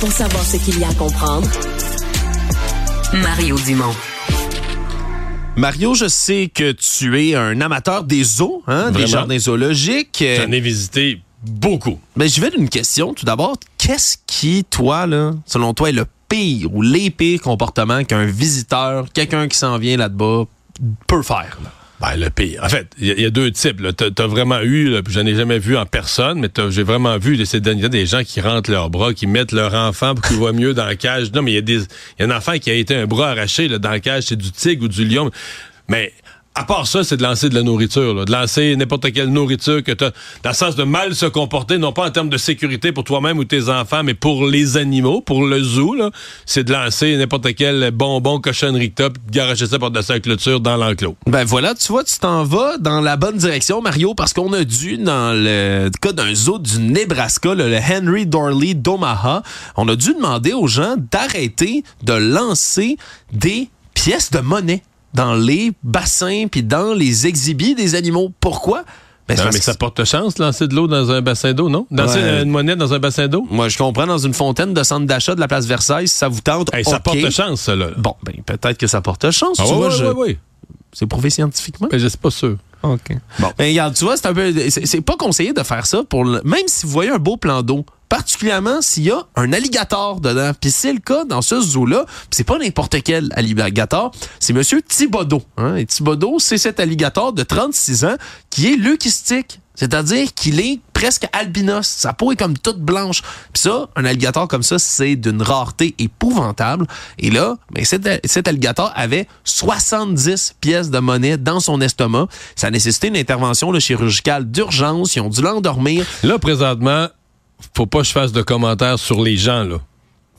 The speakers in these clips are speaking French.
Pour savoir ce qu'il y a à comprendre, Mario Dumont. Mario, je sais que tu es un amateur des zoos, hein, des jardins zoologiques. J'en ai visité beaucoup. Mais je vais d'une question. Tout d'abord, qu'est-ce qui, toi, là, selon toi, est le pire ou les pires comportements qu'un visiteur, quelqu'un qui s'en vient là-bas, peut faire? là? Ben, le pire. En fait, il y, a- deux types. T'as as vraiment eu, là, puis j'en ai jamais vu en personne, mais j'ai vraiment vu ces derniers des gens qui rentrent leurs bras, qui mettent leur enfant pour qu'il voit mieux dans la cage. Non, mais il y a des, y a un enfant qui a été un bras arraché dans la cage, c'est du tigre ou du lion. Mais à part ça, c'est de lancer de la nourriture, de lancer n'importe quelle nourriture que t'as, dans le sens de mal se comporter, non pas en termes de sécurité pour toi-même ou tes enfants, mais pour les animaux, pour le zoo, c'est de lancer n'importe quel bonbon, cochonnerie que puis de garocher ça par-dessus la clôture dans l'enclos. Ben voilà, tu vois, tu t'en vas dans la bonne direction, Mario, parce qu'on a dû, dans le cas d'un zoo du Nebraska, le, le Henry Dorley d'Omaha, on a dû demander aux gens d'arrêter de lancer des pièces de monnaie dans les bassins puis dans les exhibits des animaux. Pourquoi? Ben, Non, mais ça porte chance de lancer de l'eau dans un bassin d'eau, non? Lancer Ouais. une monnaie dans un bassin d'eau? Moi, je comprends dans une fontaine de centre d'achat de la place Versailles, si ça vous tente. Hey, ça porte chance, ça, là. Bon, ben peut-être que ça porte chance. Ah, tu vois, je- ouais, ouais. C'est prouvé scientifiquement. Mais je suis pas sûr. OK. Bon. Ben, regarde, tu vois, c'est un peu. C'est c'est pas conseillé de faire ça pour le- même si vous voyez un beau plan d'eau. Particulièrement s'il y a un alligator dedans. Puis c'est le cas dans ce zoo-là. C'est pas n'importe quel alligator. C'est Monsieur Thibodeau. Hein? Et Thibodeau, c'est cet alligator de 36 ans qui est leucistique. C'est-à-dire qu'il est presque albinos. Sa peau est comme toute blanche. Puis ça, un alligator comme ça, c'est d'une rareté épouvantable. Et là, ben, cet, cet alligator avait 70 pièces de monnaie dans son estomac. Ça a nécessité une intervention là, chirurgicale d'urgence. Ils ont dû l'endormir. Là, présentement, faut pas que je fasse de commentaires sur les gens, là.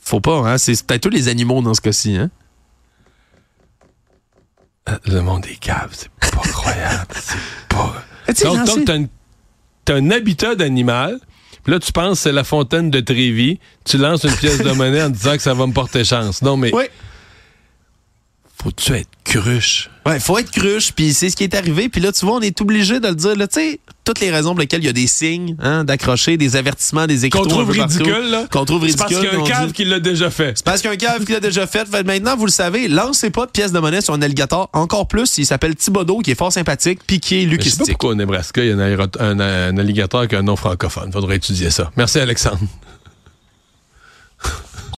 Faut pas, hein? C'est peut-être tous les animaux dans ce cas-ci, hein? Euh, Le monde des caves, c'est pas croyable. C'est pas. Sais, Donc, t'as une- t'as un habitat d'animal. Puis là, tu penses que c'est la fontaine de Trévis. Tu lances une pièce de monnaie en disant que ça va me porter chance. Non, mais Oui. faut-tu être cruche? Ouais, faut être cruche, puis c'est ce qui est arrivé. Puis là, tu vois, on est obligé de le dire. Tu sais, toutes les raisons pour lesquelles il y a des signes hein, d'accrocher, des avertissements, des écriteaux. Qu'on trouve un ridicule, là. Qu'on trouve C'est parce ridicule. qu'il y a un cave dit- qui l'a déjà fait. C'est parce qu'un cave qui l'a déjà fait. Fait maintenant, vous le savez, lancez pas de pièces de monnaie sur un alligator. Encore plus s'il s'appelle Thibodeau, qui est fort sympathique, puis qui est Mais Je sais pas leucistique. pourquoi au Nebraska, il y a un, un- un alligator qui a un nom francophone. Faudrait étudier ça. Merci, Alexandre.